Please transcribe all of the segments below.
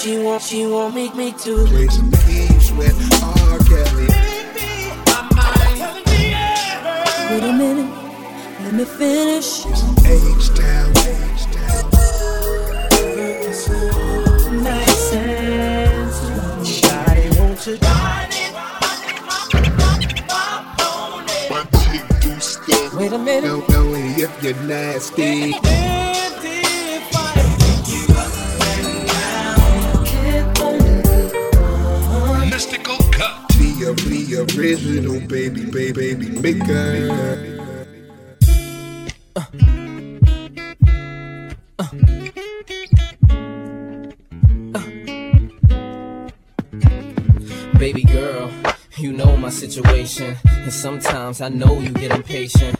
She won't, she won't make me too. Raising keys with R. Kelly. Wait a minute, let me finish. H Town, H Town. Nice and slow. Shy, won't you? Wait a minute. Don't know if you're nasty. Original baby, baby, baby maker. Baby girl, you know my situation. And sometimes I know you get impatient.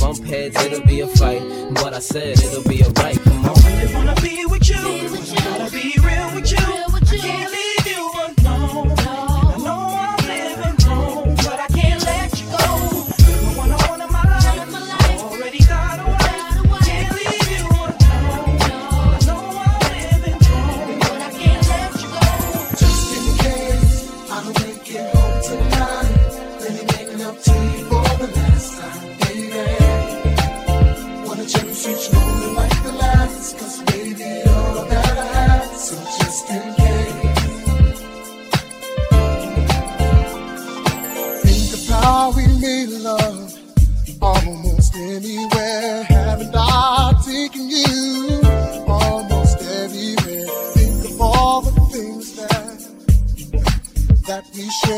bump heads, it'll be a fight. But I said it'll be alright. Come on. I wanna be with you. Wanna be real with you. I can't leave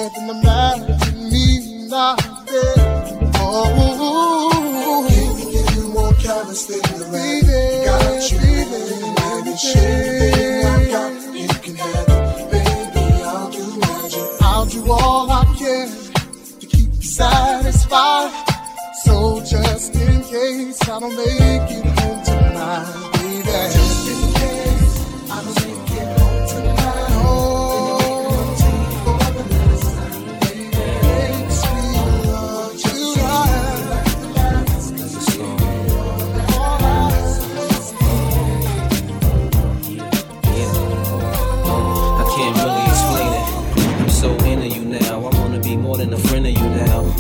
we in the night, me not there. Oh, can give you more careless than the rain. Got you, baby, baby, shit. I got you can have it, baby. I'll do magic. I'll do all I can to keep you satisfied. So just in case I don't make it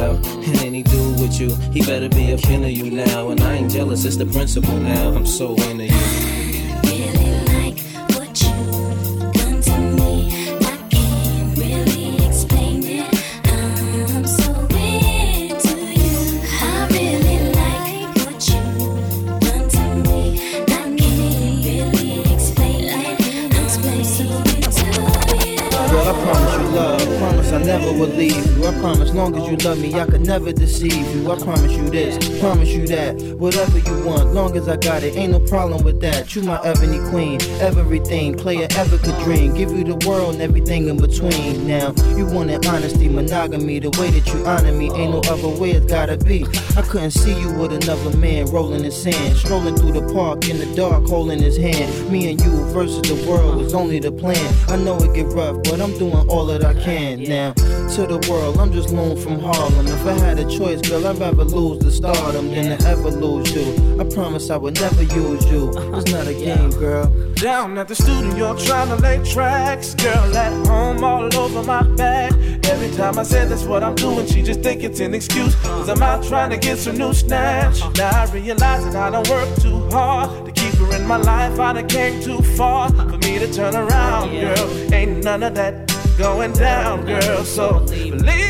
growl. And any dude with you, he better be a kin of you now. And I ain't jealous, it's the principle now. I'm so into you. Really like what you've done to me. I can't really explain it. I'm so into you. I really like what you've done to me. I can't really explain it. I'm so into you. Girl, I promise you love. Promise I never will leave. I promise long as you love me, I could never deceive you. I promise you this, promise you that. Whatever you want, long as I got it, ain't no problem with that. You my ebony queen, everything player ever could dream. Give you the world and everything in between. Now you wanted honesty, monogamy, the way that you honor me, ain't no other way it's gotta be. I couldn't see you with another man rolling in sand, strolling through the park in the dark, holding his hand. Me and you versus the world was only the plan. I know it get rough, but I'm doing all that I can now. To the world, I'm just Loon from Harlem. If I had a choice, girl, I'd rather lose the stardom than to ever lose you. I promise I would never use you. Uh-huh. It's not a game, girl. Down at the studio trying to lay tracks. Girl at home all over my back. Every time I say that's what I'm doing, she just think it's an excuse. Cause I'm out trying to get some new snatch. Now I realize that I don't work too hard to keep her in my life. I done came too far for me to turn around, girl. ain't none of that going down, girl. So believe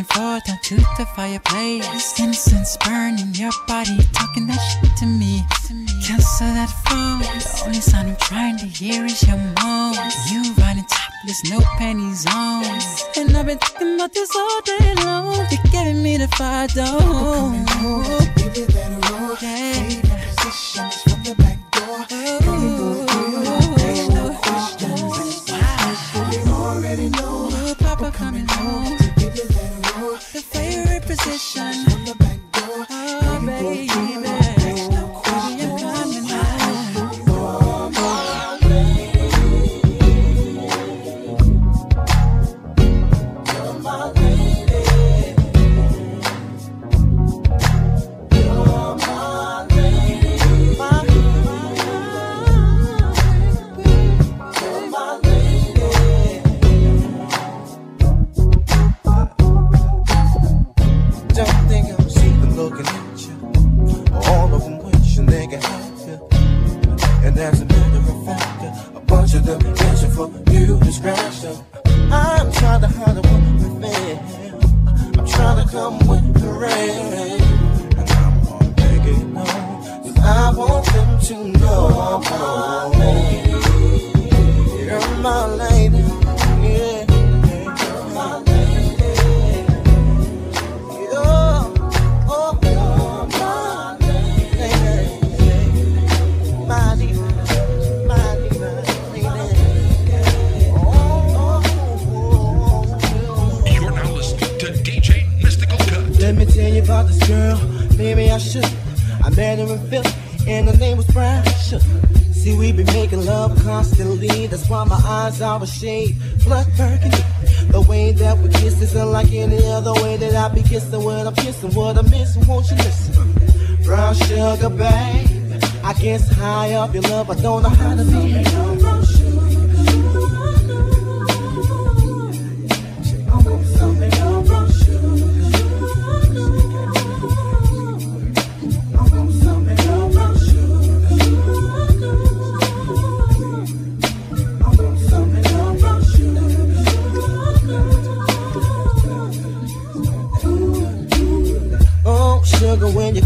Kitchen floor down to the fireplace. Incense burning your body, talking that shit to me. Cancel that phone. The only sound I'm trying to hear is your moan. You riding topless, no panties on. And I've been thinking about this all day long. You're giving me the fire, don't. Give you that raw. Favorite position is from the back door. Girl, you know the drill, don't ask no questions. You already know. Oh, Papa coming favorite and her name was Brown Sugar. See, we be making love constantly, that's why my eyes are a shade, blood burgundy. The way that we kiss isn't like any other way that I be kissing when I'm kissing. What I'm missing, won't you listen? Brown sugar, babe. I guess high up your love, I don't know how to be.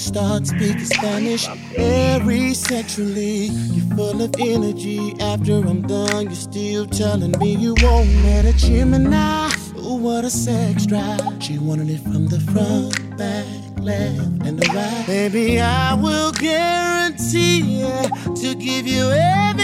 start speaking Spanish. Very sexually, you're full of energy. After I'm done, you're still telling me you won't let a Gemini. Ooh, what a sex drive. She wanted it from the front, back, left, and the right. Baby, I will guarantee yeah, to give you everything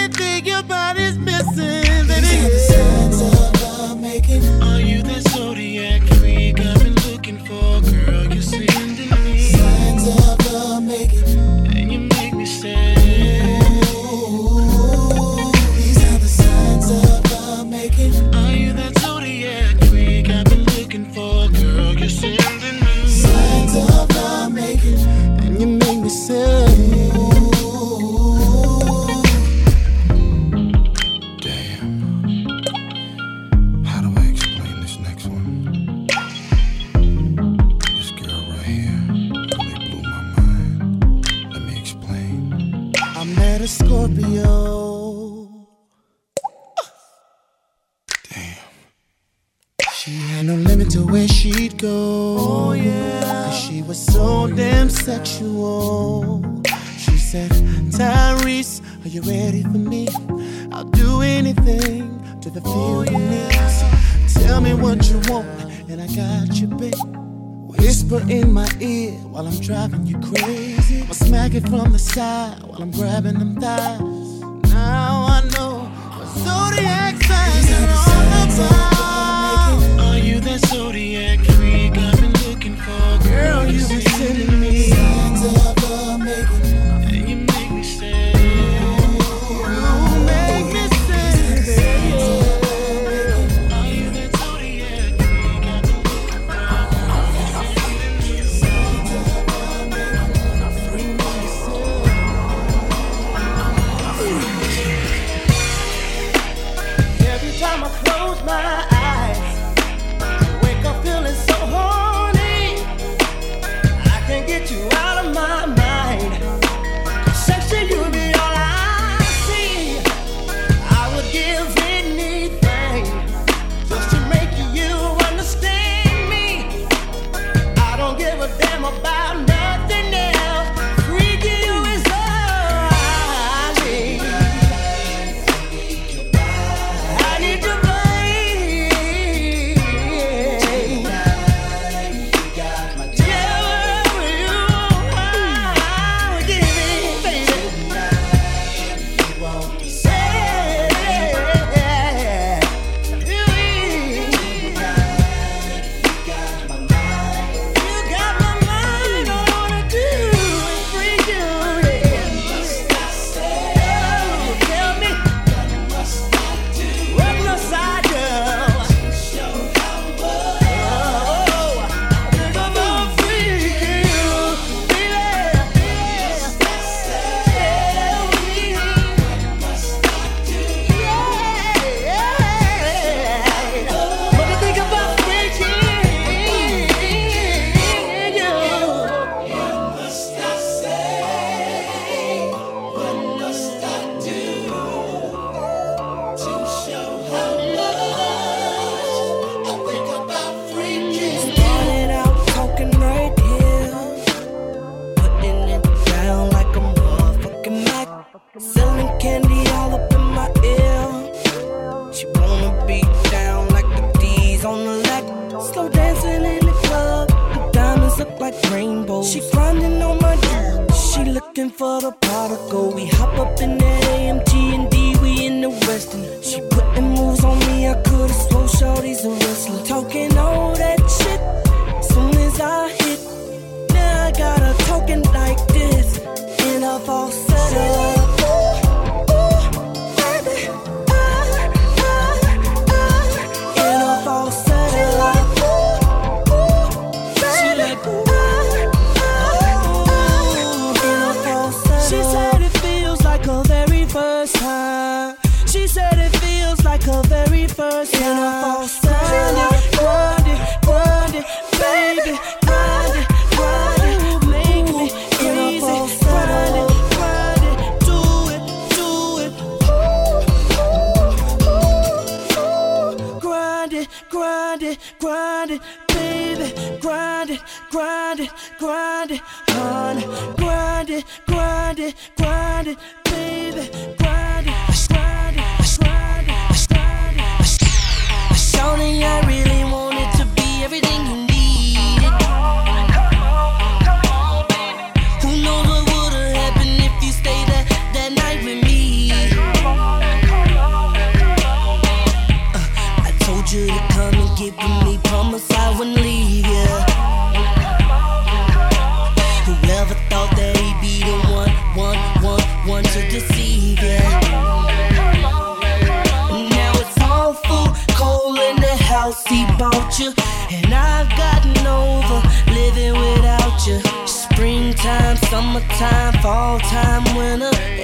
time, fall time, winner.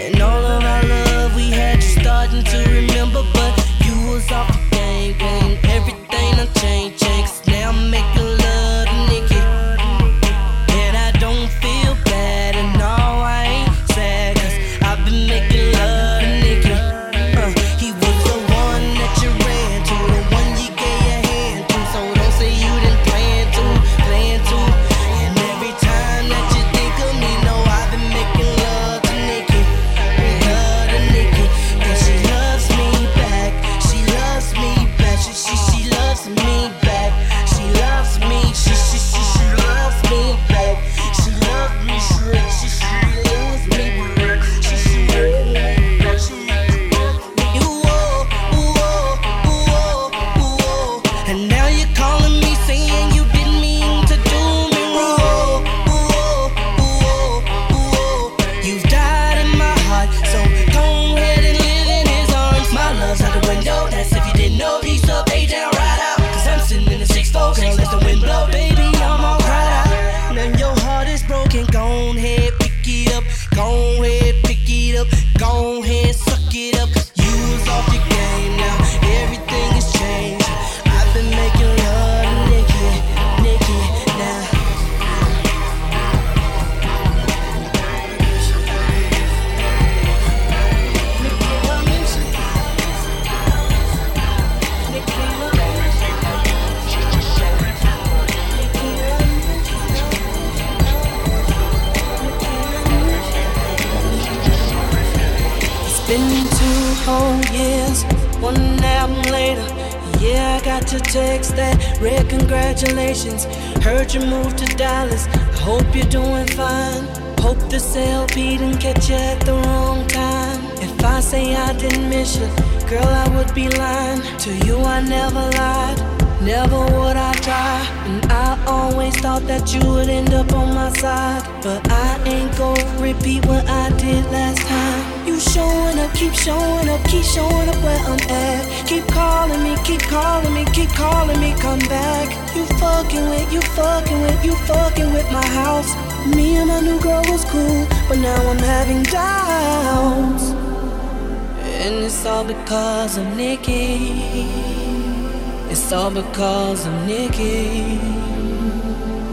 would be lying. To you, I never lied. Never would I try. And I always thought that you would end up on my side. But I ain't gonna repeat what I did last time. You showing up, keep showing up, keep showing up where I'm at. Keep calling me, keep calling me, keep calling me, come back. You fucking with, you fucking with, you fucking with my house. Me and my new girl was cool, but now I'm having doubts. And it's all because of Nikki. It's all because of Nikki.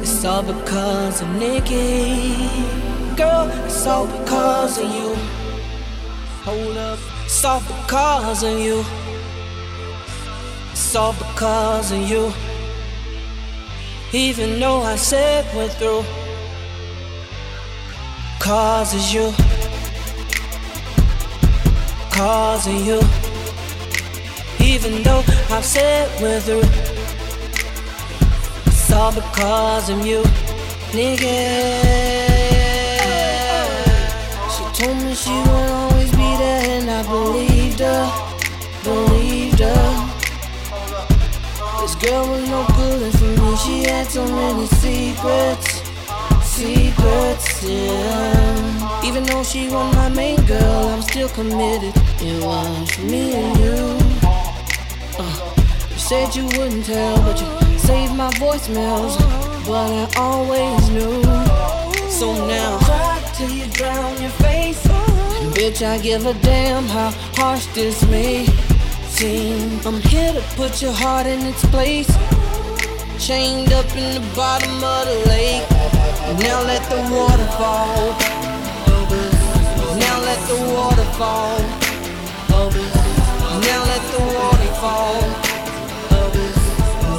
It's all because of Nikki. Girl, it's all because of you. Hold up, it's all because of you. It's all because of you. Even though I said we're through, causes you because of you. Even though I've said we're through, it's all because of you, nigga. She told me she would always be there, and I believed her, believed her. This girl was no good for me. She had so many secrets, secrets, yeah. Even though she was my main girl, I'm still committed. It was me and you. Uh, you said you wouldn't tell, but you saved my voicemails. But I always knew. So now, cry till you drown your face. And bitch, I give a damn how harsh this may seem. I'm here to put your heart in its place. Chained up in the bottom of the lake. Now let the water fall. Now let the water fall. Now let the water fall.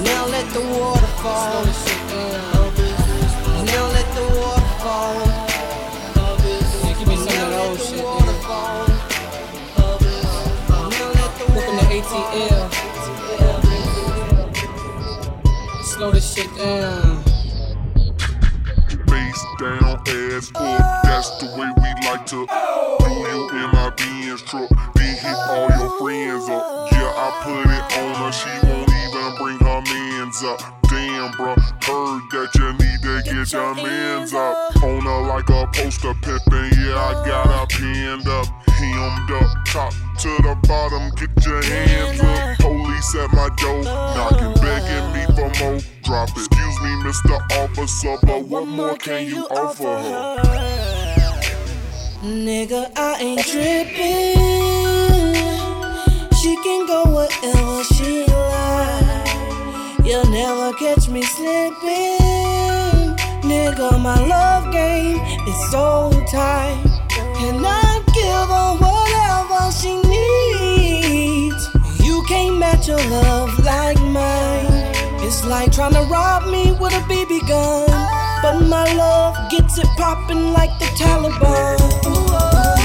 Now let the water fall. Now let the water fall. Yeah, give me some of that old shit. Welcome to ATL. Slow this shit down. Face down, ass up. That's the way we like to do you in my Benz truck. Hit all your friends up. Yeah, I put it on her. She won't even bring her mans up. Damn, bro. Heard that you need to get your mans up. On her like a poster pimpin'. Yeah, I got her pinned up. Hemmed up, top to the bottom. Get your hands up. Police at my door, knocking, begging me for more. Drop it. Excuse me, Mr. Officer, but what more can you offer her? Nigga, I ain't tripping. She can go wherever she like. You'll never catch me slipping. Nigga, my love game is so tight. And I give her whatever she needs. You can't match a love like mine. It's like trying to rob me with a BB gun. But my love gets it poppin' like the Taliban. And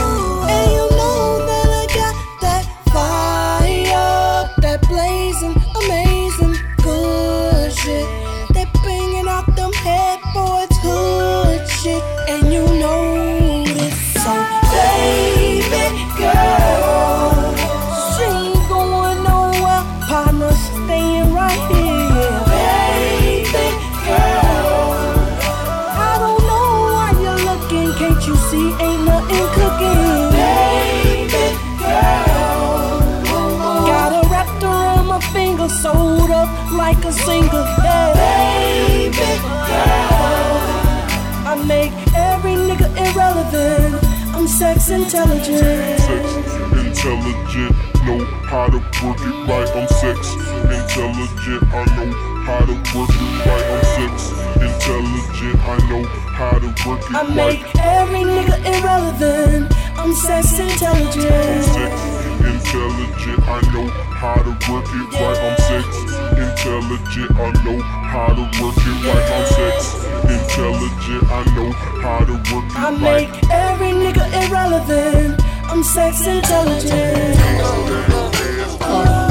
single. Baby girl, I make every nigga irrelevant. I'm sex intelligent. Sex Intelligent, know how to work it right. I'm sex intelligent. I know how to work it right. I'm sex intelligent. I know how to work it I right. make every nigga irrelevant. I'm sex intelligent. Sex Intelligent, I know how to work it right. I'm sex intelligent. I know how to work it right. I'm sex intelligent. I know how to work it I right. make every nigga irrelevant. I'm sex intelligent. You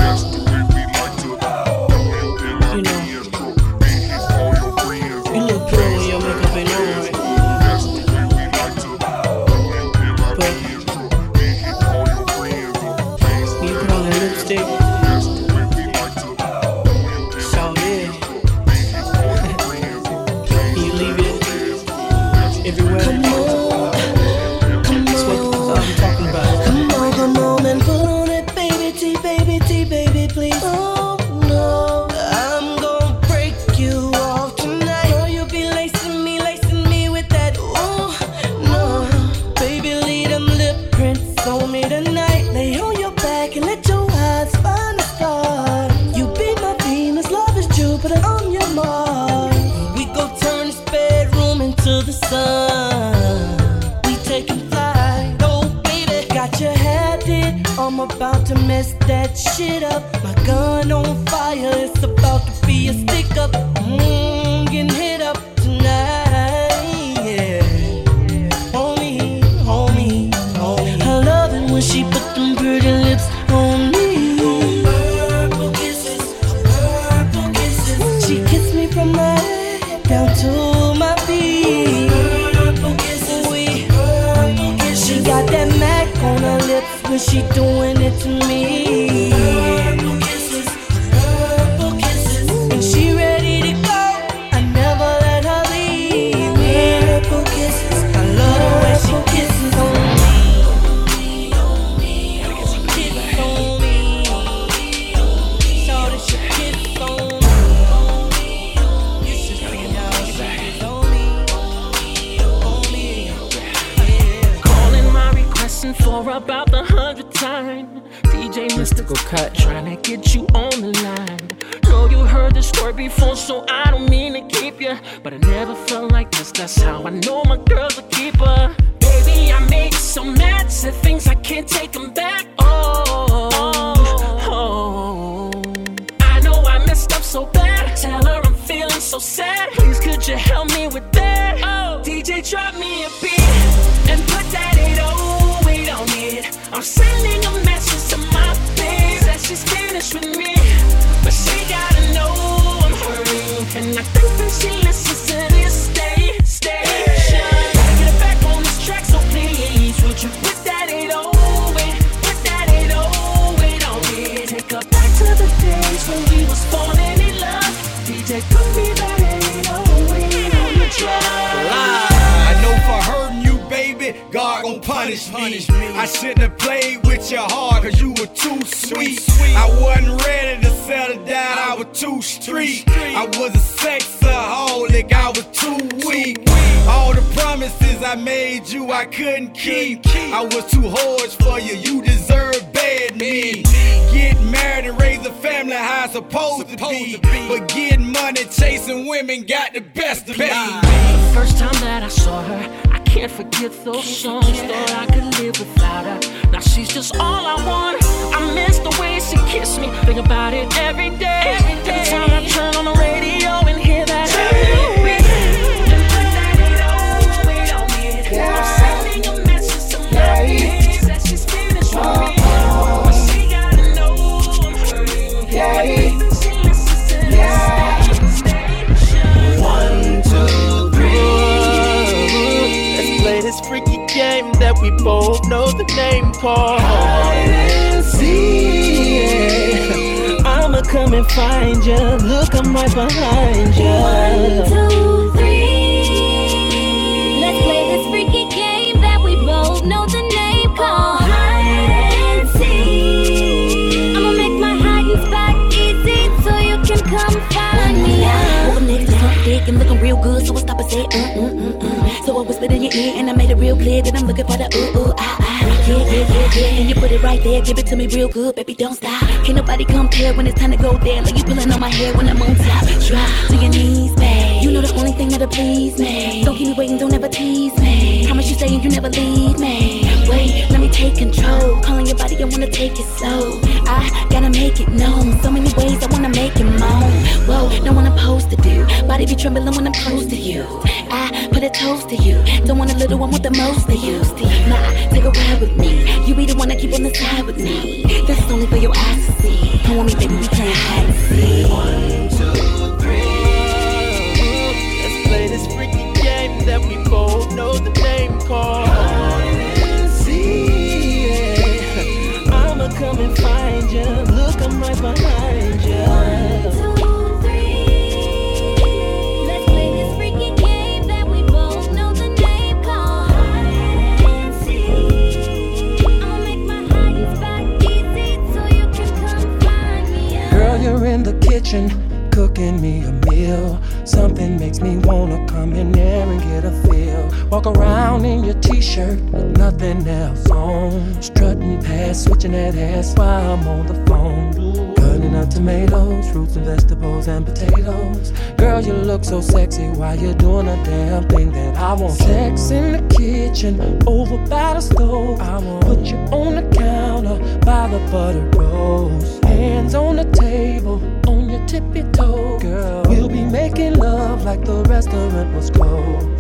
to the days when we was falling in love. DJ, put me that 808 on the track. I know for hurting you, baby, God gon' punish me. I shouldn't have played with your heart, cause you were too sweet. I wasn't ready to settle down, I was too street. I was a sexaholic, oh, I I made you, I couldn't keep. I was too harsh for you, you deserve bad me. Get married and raise a family how it's supposed, to be. But getting money, chasing women got the best of me. The first time that I saw her, I can't forget those songs. Thought I could live without her. Now she's just all I want. I miss the way she kissed me. Think about it every day. Every time I turn on the radio and hear that. We both know the name. I'ma come and find you. Look, I'm right behind you. One, two, and looking real good, so I stopped and said, mm mm mm mm. So I whispered in your ear and I made it real clear that I'm looking for the ooh ooh ah ah. Yeah yeah yeah yeah, and you put it right there, give it to me real good, baby, don't stop. Can't nobody compare when it's time to go there, like you pulling on my hair when I'm on top. Drop to your knees, babe. You know the only thing that'll please me. Don't keep me waiting, don't ever tease me. You saying you never leave me. Wait, let me take control. Calling your body, I wanna take it slow. I gotta make it known. So many ways I wanna make it moan. Whoa, what I'm supposed to do. Body be trembling when I'm close to you. I put a toast to you. Don't want a little, I want the most of you. Nah, take a ride with me. You be the one that keep on the side with me. This is only for your eyes to see. Come on me, baby, we playing hide and seek. One, two, three. Let's play this freaky game that we both know the called. Hide and. I'ma come and find you. Look, I'm right behind I'm on the phone. Cutting up tomatoes, fruits and vegetables and potatoes. Girl, you look so sexy Why you're doing a damn thing that I want. Sex in the kitchen, over by the stove. I want put you on the counter by the butter roast. Hands on the table, on your tippy toe, girl. We'll be making love like the restaurant was closed.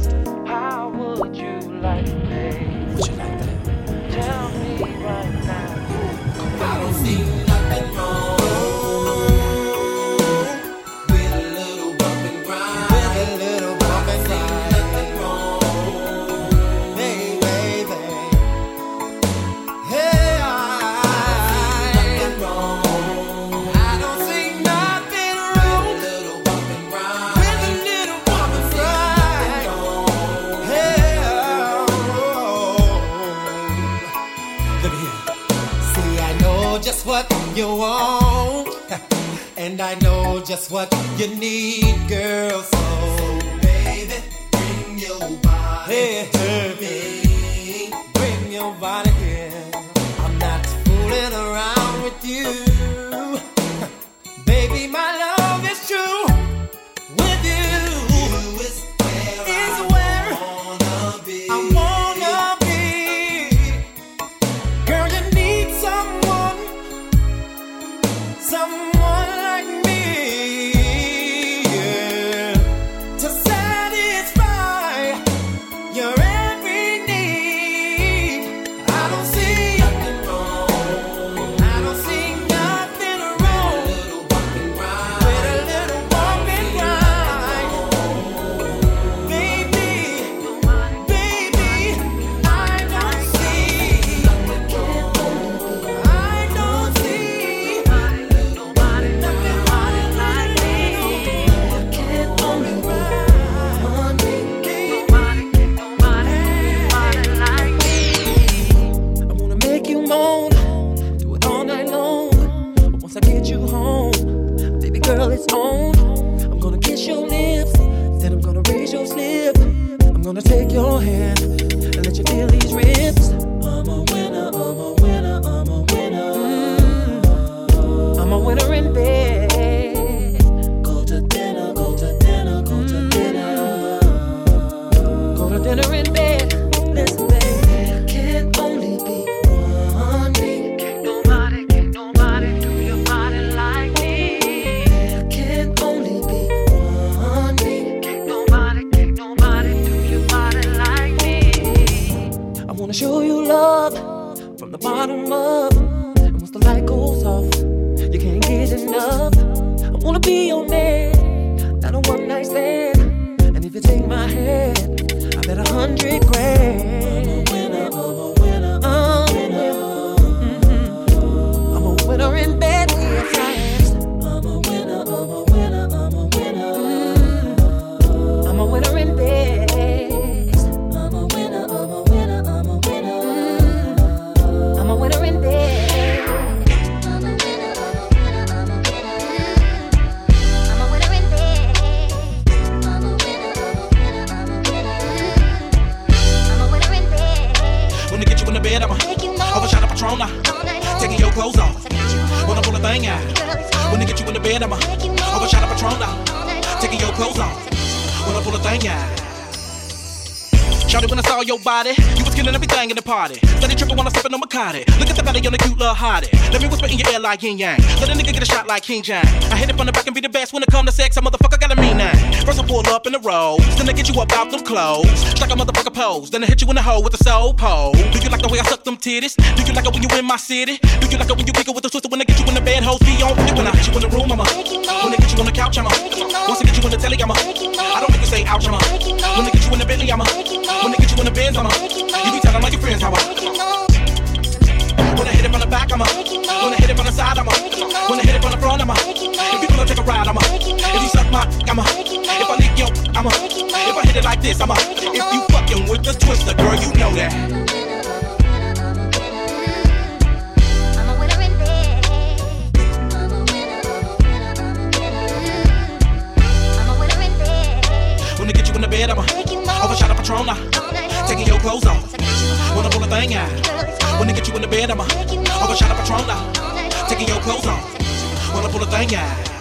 Let me whisper in your ear like yin yang. Let a nigga get a shot like King Jang. I hit it from the back and be the best when it come to sex. I motherfucker got a mean name. First I pull up in the road, then I get you up out them clothes. Like a motherfucker pose, then I hit you in the hole with a soul pole. Do you like the way I suck them titties? Do you like it when you in my city? Do you like it when you giggle with a Twista when I get you in the bed? Hoes be on when I hit you in the room, I'ma. When I get you on the couch, I'ma. Once I get you in the telly, I'ma. I don't make you say ouch, I'ma. When I get you in the belly, I'ma. taking your clothes off. Wanna pull a thing out.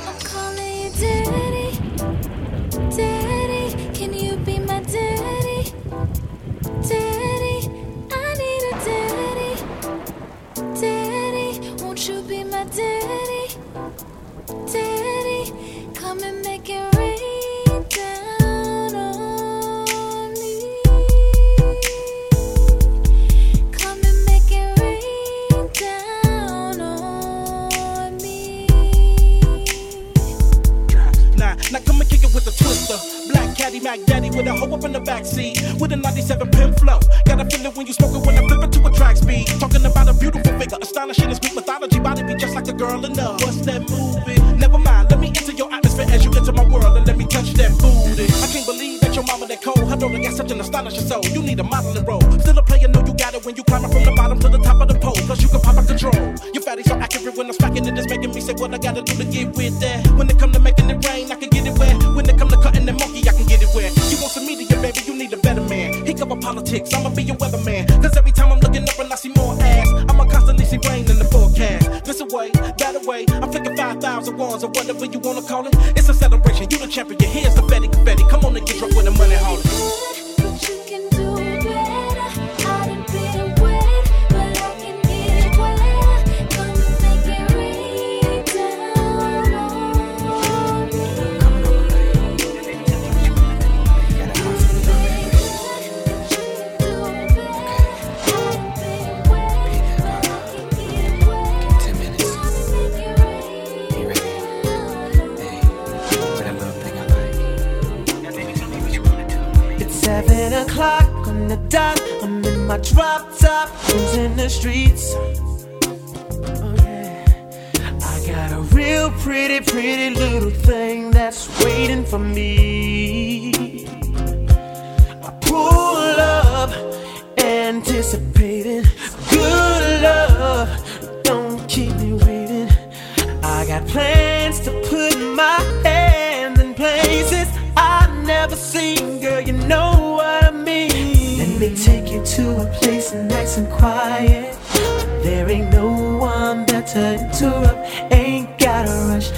Pretty, little thing that's waiting for me. I pull up, anticipating good love. Don't keep me waiting. I got plans to put my hands in places I've never seen, girl. You know what I mean. Let me take you to a place nice and quiet. There ain't no one there to interrupt. Ain't gotta rush.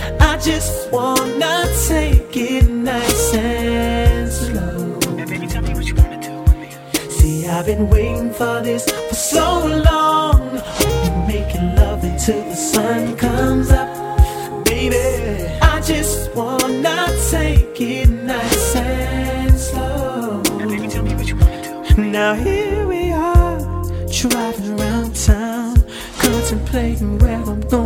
I just wanna take it nice and slow. Baby, tell me what you wanna do with me. See, I've been waiting for this for so long. Making love until the sun comes up baby. I just wanna take it nice and slow. Now, baby, tell me what you wanna do. Now here we are, driving around town, contemplating where I'm gonna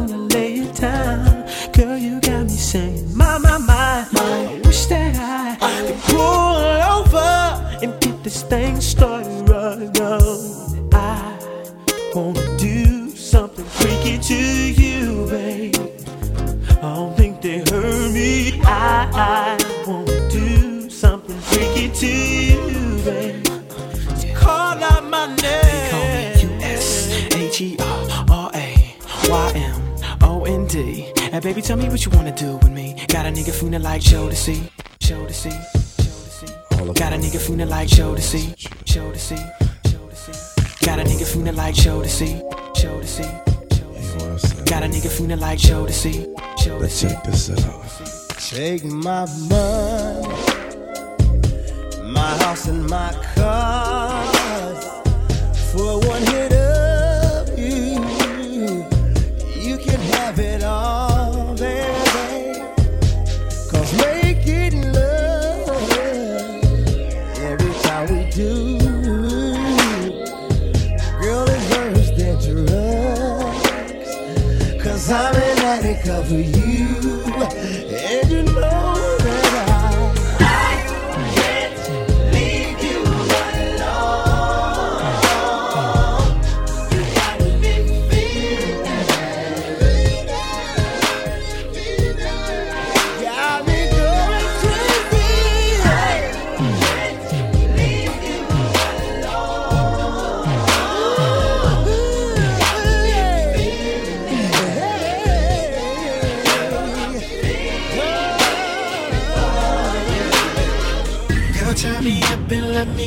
started right on. I wanna do something freaky to you, babe. I don't think they heard me. I, I wanna do something freaky to you, babe. So call out my name. U S H E R R A Y M O N D. And baby, tell me what you wanna do with me. Got a nigga feeling like show to see, show to see, show to see. Got a nigga feeling like show to see, show to see, show to see. Got a nigga feeling like show to see, show to see. Show to see Got a nigga feeling like show to see, show to see. Check this out. Take my money, my house and my cars for one hit of you.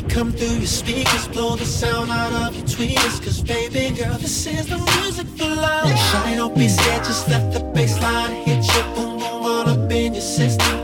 Come through your speakers. Blow the sound out of your tweeters. Cause baby girl, this is the music for love. Shawty, don't be scared, just let the bass line hit you. Boom, boom, all up in your system.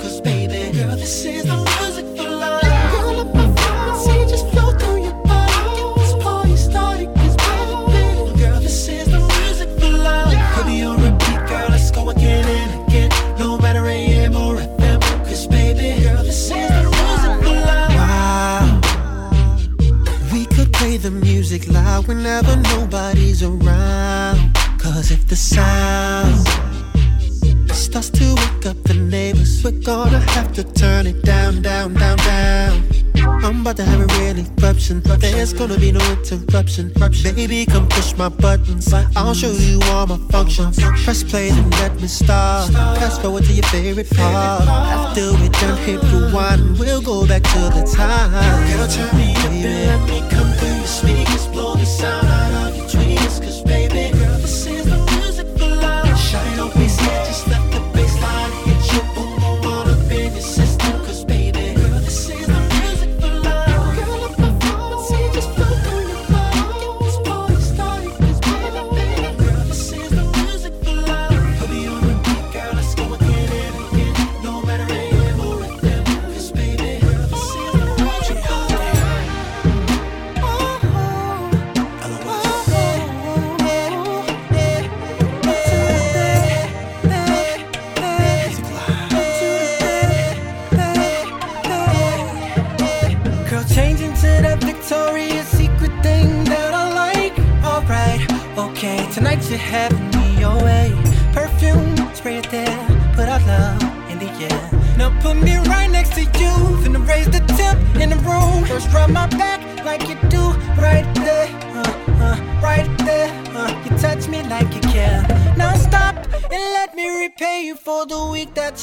Gonna be no interruption. Baby, come push my buttons. I'll show you all my functions. Press play and let me start. Fast forward to your favorite part. After we're done, hit rewind. We'll go back to the time. Girl, turn me up and let me come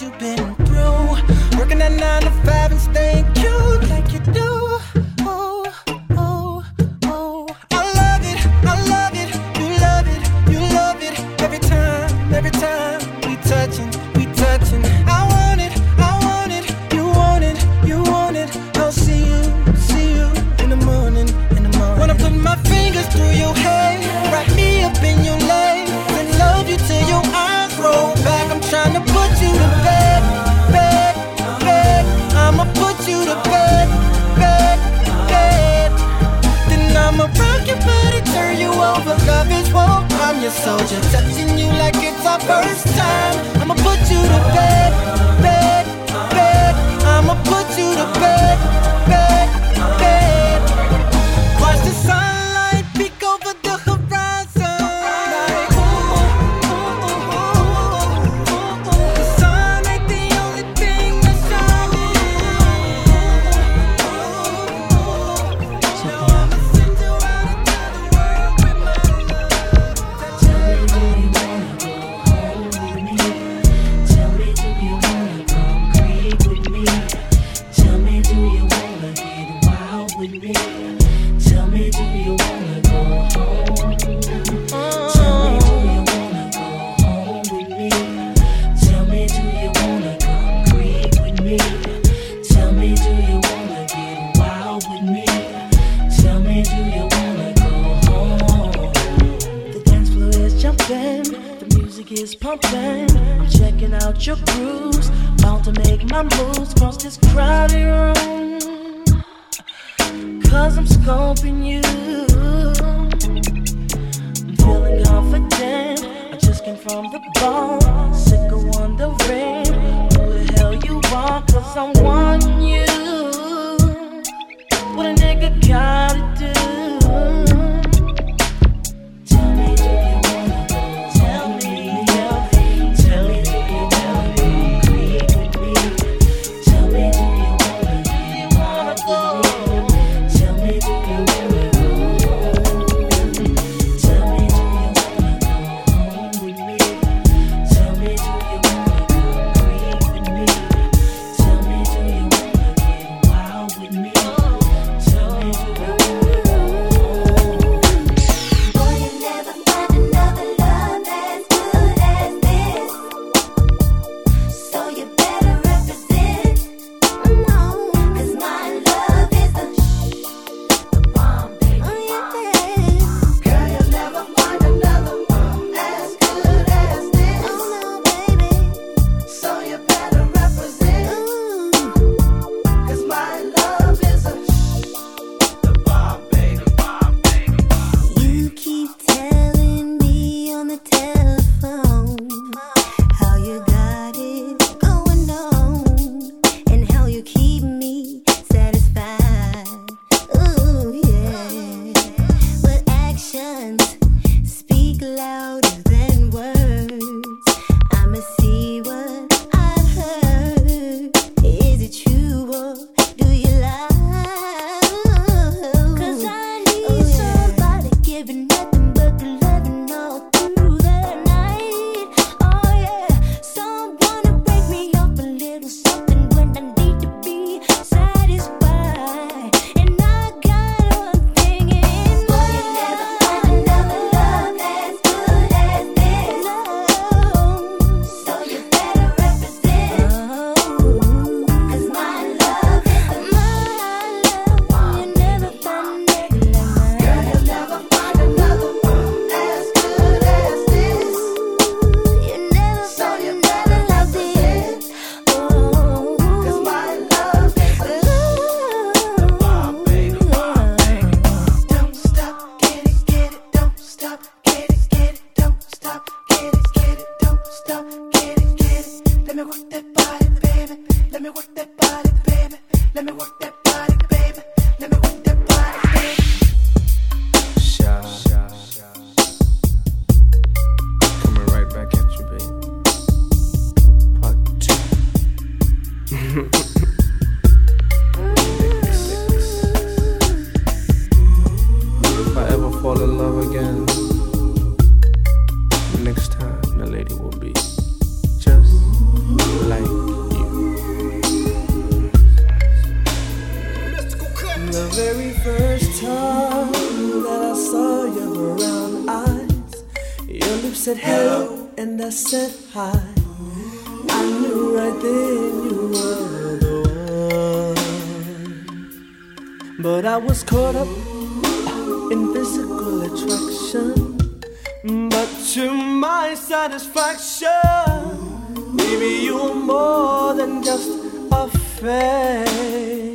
you've been through. Working that nine to five and staying cute like you do. soldier, touching you like it's our first time. I'ma put you to bed. And I said hi. I knew right then you were the one. But I was caught up in physical attraction. But to my satisfaction, maybe you're more than just a fame.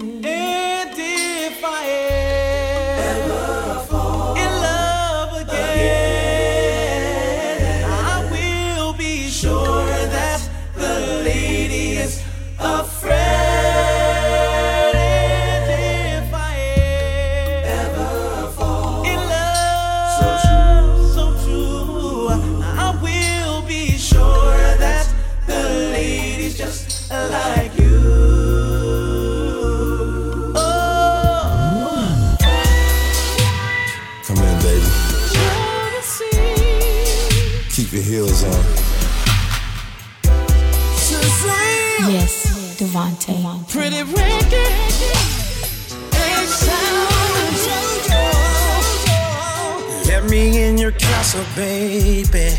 In your baby.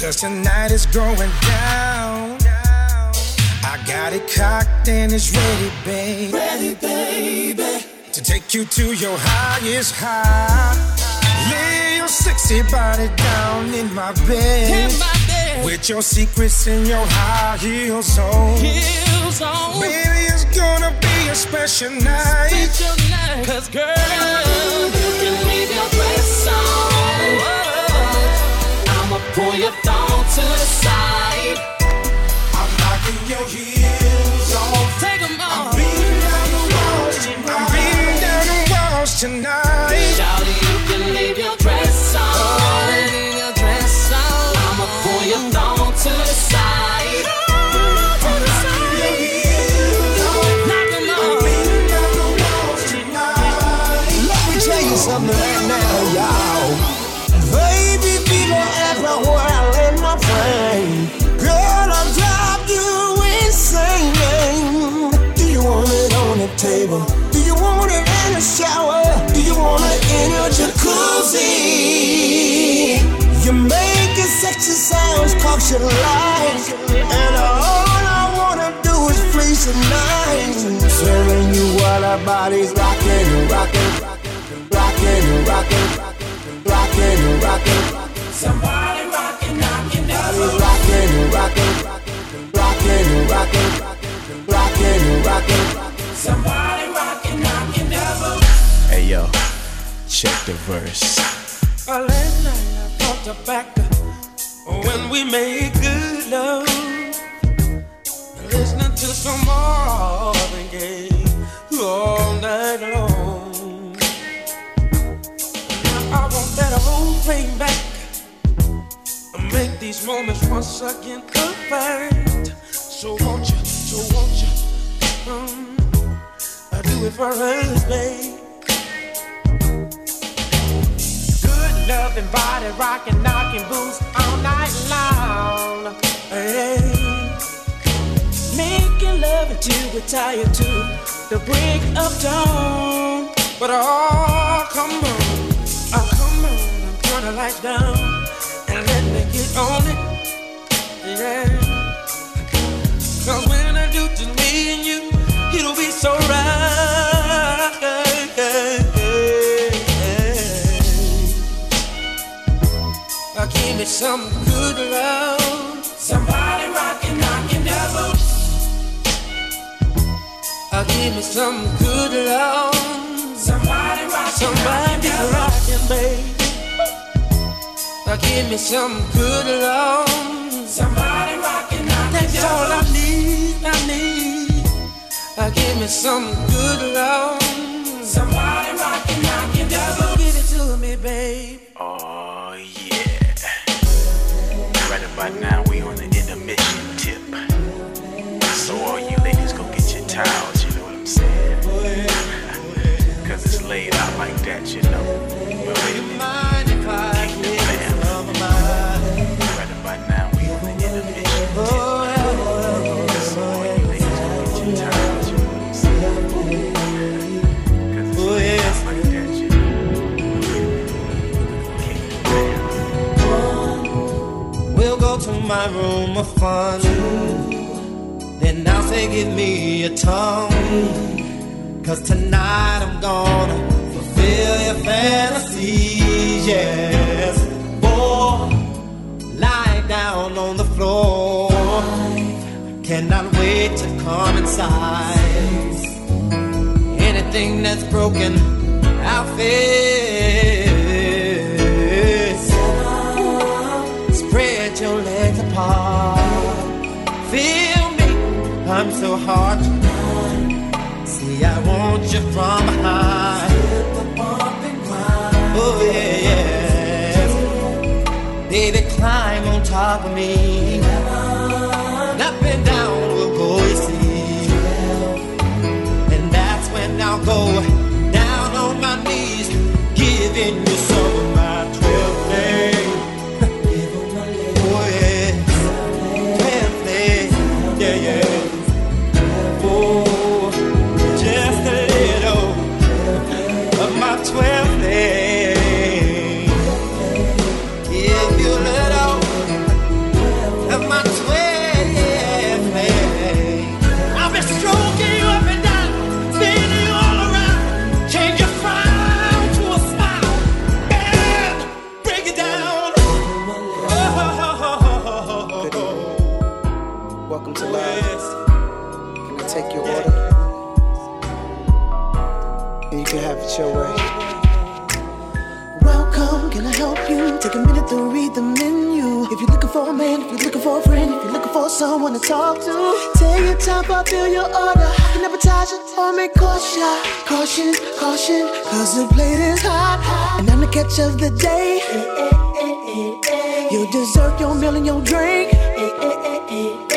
Cause tonight is going down. I got it cocked and it's ready, babe. Ready, baby. To take you to your highest high. Lay your sexy body down in my bed. With your secrets in your high heels on. Heels on. Baby, it's gonna be a special night. Cause girl, you can leave your dress on. Your thong to the side. I'm knocking your heels table? Do you want it in the shower? Do you want it in your jacuzzi? You're making sexy sounds, cause you like. And all I wanna do is freeze tonight. Serving you while our bodies rocking and rocking rockin' and rockin', rockin' and rockin'. Somebody rockin', knockin' down. Rockin' and rockin', rockin' and rockin', rockin' and rockin'. Somebody rockin', knockin' down. Hey yo, check the verse. Uh, last night I thought back when we made good love. Listening to some Marvin Gaye all night long. I want that whole thing back. Make these moments once again perfect. So won't you, so won't you, um, do it for us, babe. Good loving body rocking, knocking boots all night long. Hey. Making love until we're tired to the break of dawn. But oh, come on, oh, come on, turn the lights down and let me get on it. Yeah. Cause when I do to me and you, it'll be so right. Me some good love. Somebody rockin', knockin' devil. Uh, give me some good love. Somebody rockin', somebody rockin', baby. Uh, give me some good love. Somebody rockin', knockin' That's all I need, I need. Uh, give me some good love. About now we on the intermission tip. So all you ladies go get your towels, you know what I'm saying? Cause it's laid out like that, you know. Ready to kick. Right about now we on the intermission tip. So all you ladies go get your towels, my room of fun. Then I'll say, give me a tongue. Cause tonight I'm gonna fulfill your fantasies, yes. Boy, lie down on the floor. I cannot wait to come inside. Anything that's broken, I'll fix. so hard. See, I want you from behind. Oh, yeah, yeah. Baby, climb on top of me. Up and down we'll go, you see. And that's when I'll go down on my knees, giving you so. for a man, if you're looking for a friend, if you're looking for someone to talk to, take your time, fulfill your order. I can advertise you or make caution, caution, caution, cause the plate is hot, and I'm the catch of the day. You deserve your meal and your drink.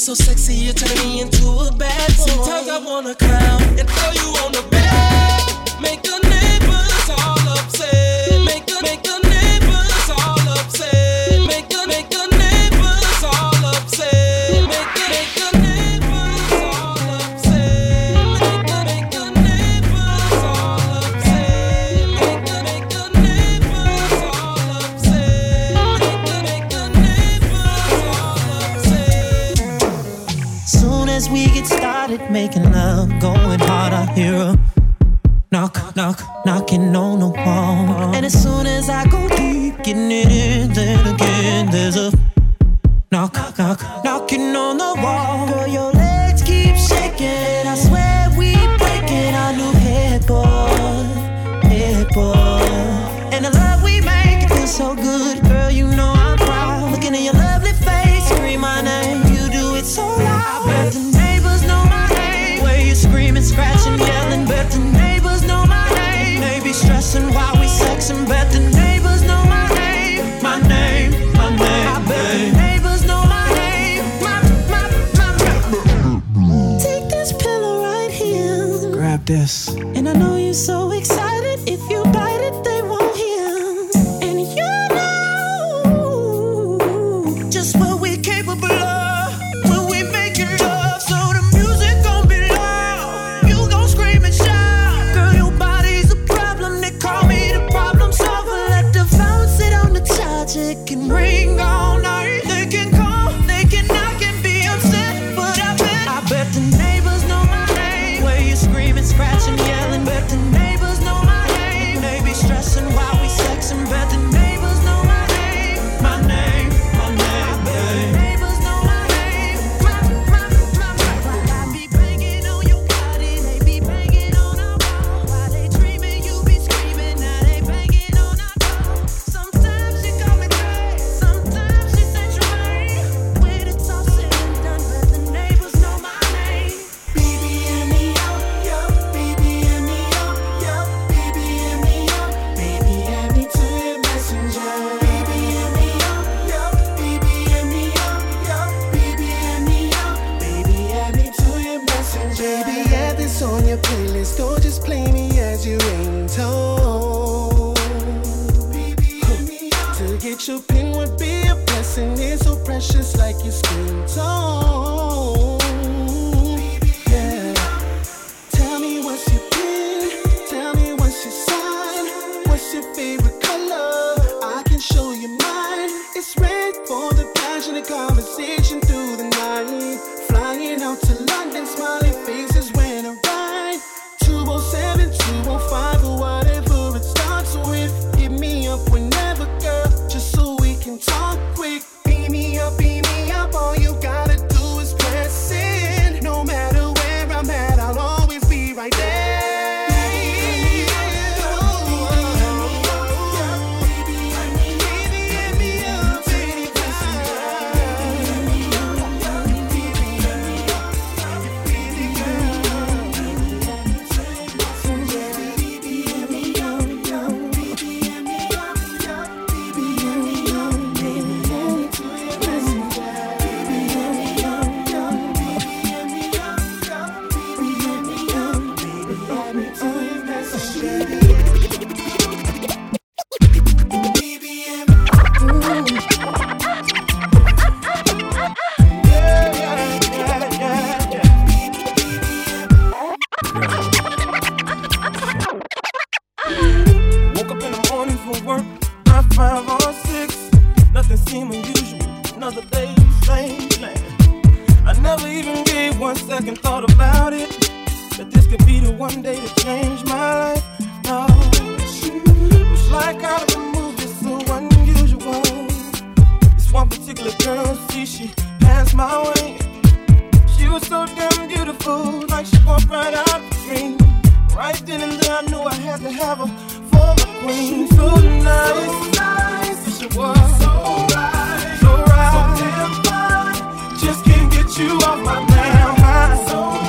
so sexy, you turn me into a bad boy. Sometimes I wanna clown and throw you on the knock. I knew I had to have her for my queen. So nice, so nice. She was so right, so right, so damn fine. Just can't get you off my mind. So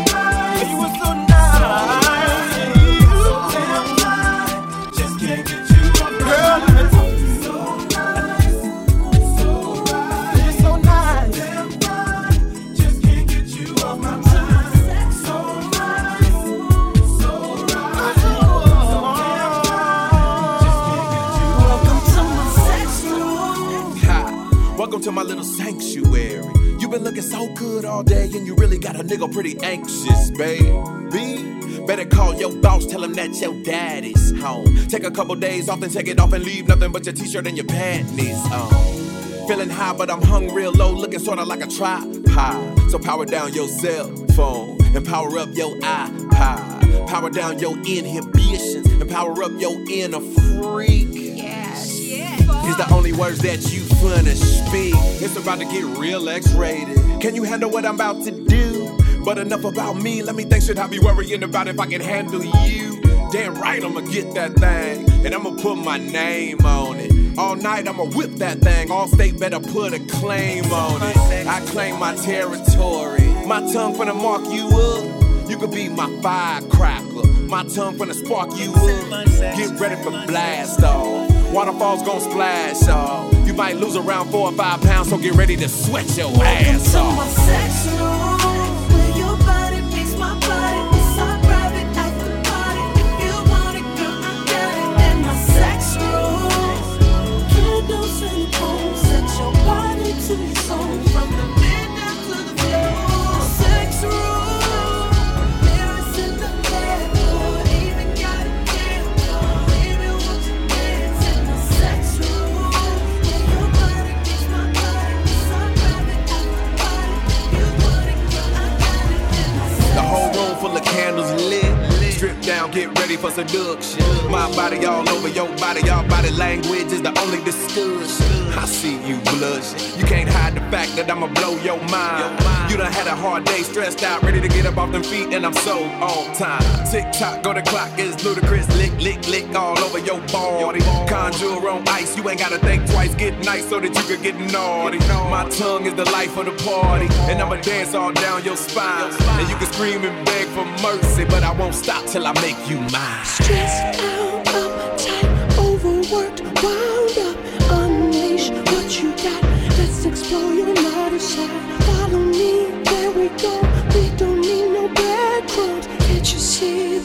a sanctuary. You've been looking so good all day, and you really got a nigga pretty anxious, baby. Better call your boss, tell him that your daddy's home. Take a couple days off, then take it off and leave nothing but your t-shirt and your panties on. Feeling high, but I'm hung real low, looking sorta like a tripod. So power down your cell phone and power up your iPod. Power down your inhibitions and power up your inner freak. Is the only words that you finna speak. It's about to get real X-rated. Can you handle what I'm about to do? But enough about me. Let me think. Should I be worrying about if I can handle you? Damn right, I'ma get that thing, and I'ma put my name on it. All night, I'ma whip that thing. Allstate better put a claim on it. I claim my territory. My tongue finna mark you up. You could be my firecracker. My tongue finna spark you up. Get ready for blast off. Waterfalls gon' splash off. You might lose around four or five pounds, so get ready to sweat your ass to my off. sex room, where your body makes my body. It's our down, get ready for seduction. My body all over your body, your body language is the only discussion. I see you blushing. You can't hide the fact that I'ma blow your mind. You done had a hard day, stressed out, ready to get up off them feet, and I'm so on time. Tick tock, go the clock is ludicrous. Lick, lick, lick all over your body. Conjure on ice, you ain't gotta think twice. Get nice so that you can get naughty. My tongue is the life of the party, and I'ma dance all down your spine. And you can scream and beg for mercy, but I won't stop till I make you mine. Stressed out, uptight, overworked, wound up. Unleash what you got. Let's explore your naughty side. Follow me, there we go. We don't need no breadcrumbs. Can't you see,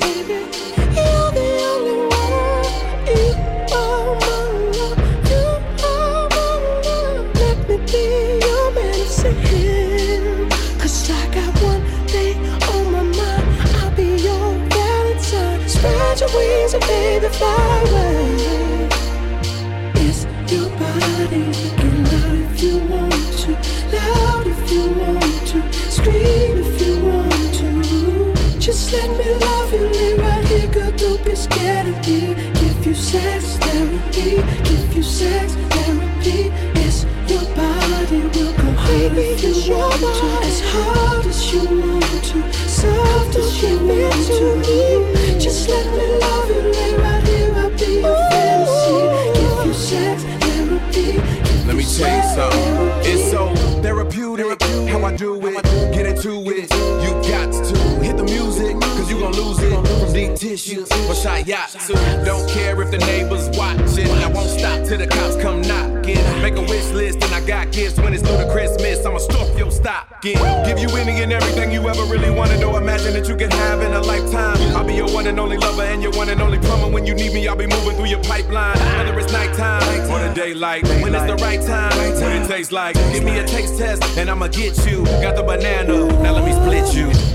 sex therapy, give you sex deep tissues or shiatsu. Don't care if the neighbors watching. I won't stop till the cops come knocking. Make a wish list and I got gifts when it's through the Christmas. I'ma stuff your stocking. Give you any and everything you ever really wanted or imagine that you can have in a lifetime. I'll be your one and only lover and your one and only plumber. When you need me, I'll be moving through your pipeline. Whether it's nighttime or the daylight, when it's the right time, what it tastes like. Give me a taste test and I'ma get you. Got the banana, now let me split you.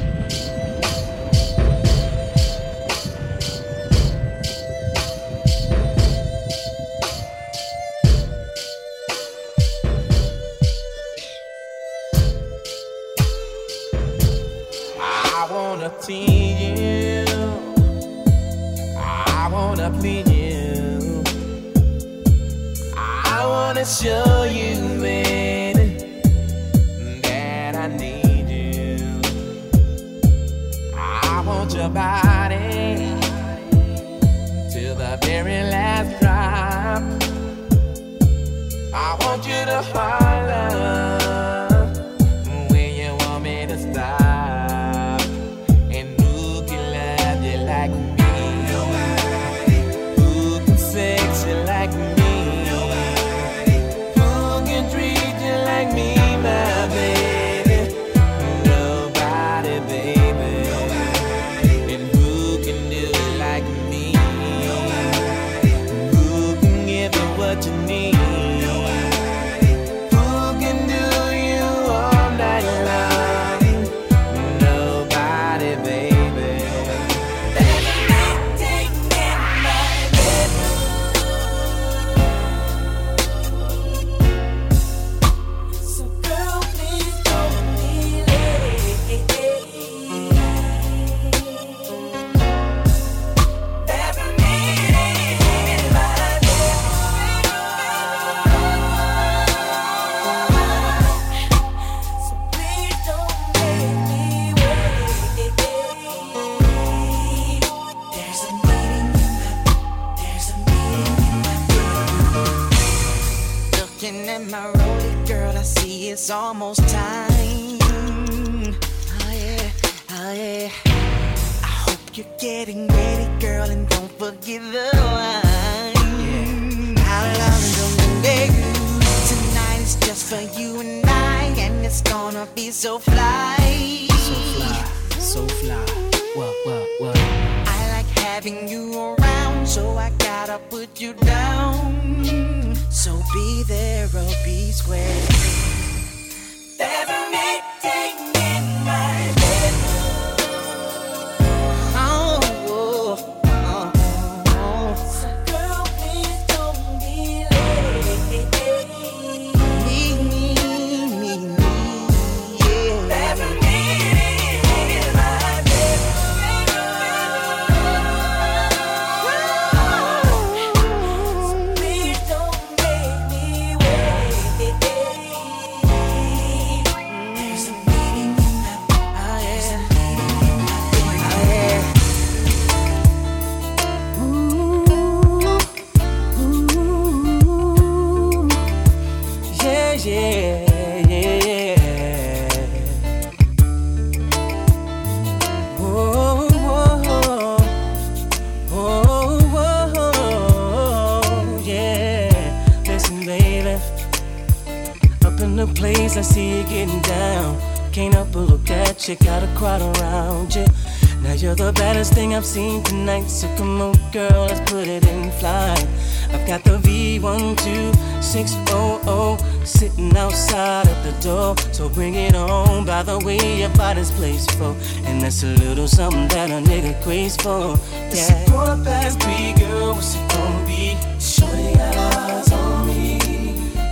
I've seen tonight. So come on, girl, let's put it in flight. I've got the V12600 sitting outside of the door. So bring it on. By the way, your body's placed for. And that's a little something that a nigga craves for. Yeah. It's a quarter past three, girl. What's it gonna be? Shorty got eyes on me.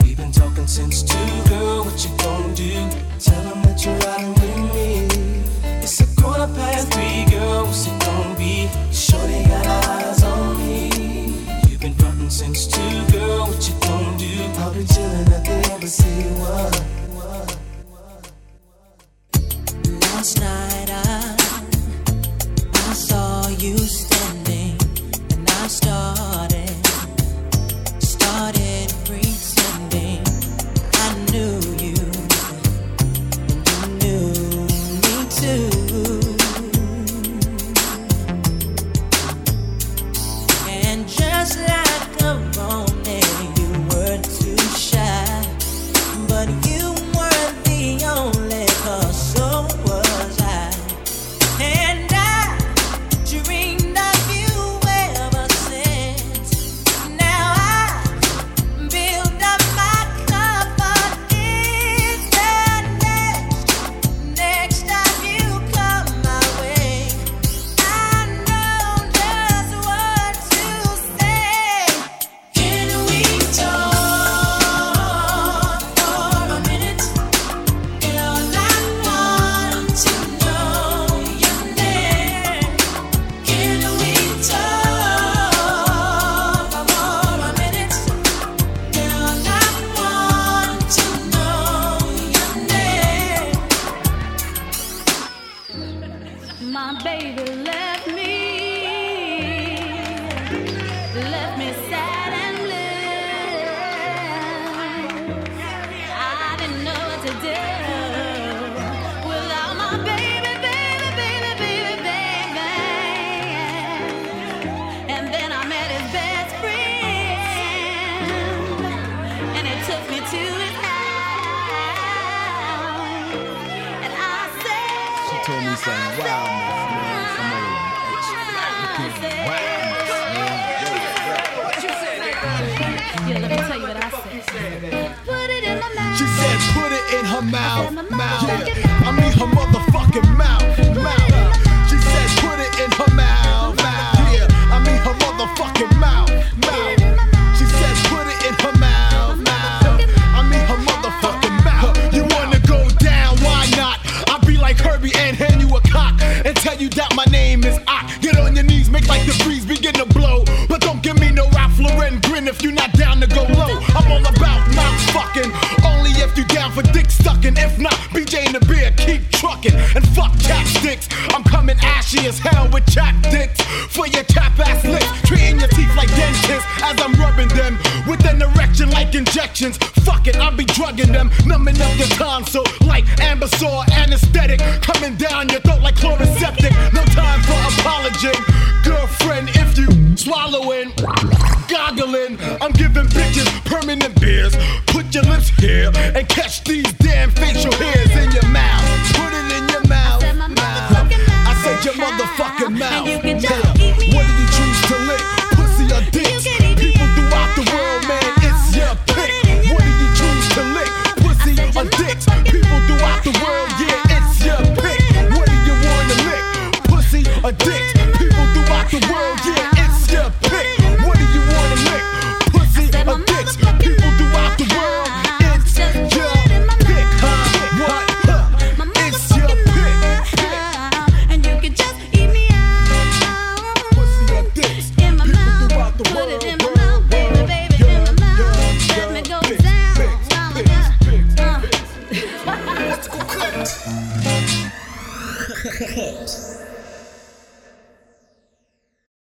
We've been talking since two, girl. What you gonna do? Tell them that you're riding with me. It's a quarter past three, since two, girl. What you gonna do? I'll be chillin' at the embassy. What? Last night Put it in my mouth. She said, put it in her mouth. Mouth. Yeah. I mean, her motherfucking mouth. Mouth. She said, put it in her mouth. Mouth. Yeah. I mean, her motherfucking mouth. Mouth. She said, put it in her mouth. Mouth. I mean, her motherfucking mouth. You wanna go down? Why not? I'll be like Herbie and hand you a cock and tell you that my name is Ock. Get on your knees, make like the breeze begin to blow. Ralph grin if you're not down to go low. I'm all about mouth fucking. Only if you down for dick sucking. If not, BJ in the beer keep trucking and fuck chapsticks. I'm coming ashy as hell with chapsticks for your chap ass lips. Treating your teeth like dentists as I'm rubbing them with an like injections. Fuck it, I'll be drugging them, numbing up your tonsil like Ambesol anesthetic. Coming down your throat like Chloraseptic. No time for apology. Girlfriend, if you swallowing, goggling, I'm giving bitches permanent beers. Put your lips here and catch these damn facial hairs in your mouth. Put it in your mouth. I said your motherfucking mouth.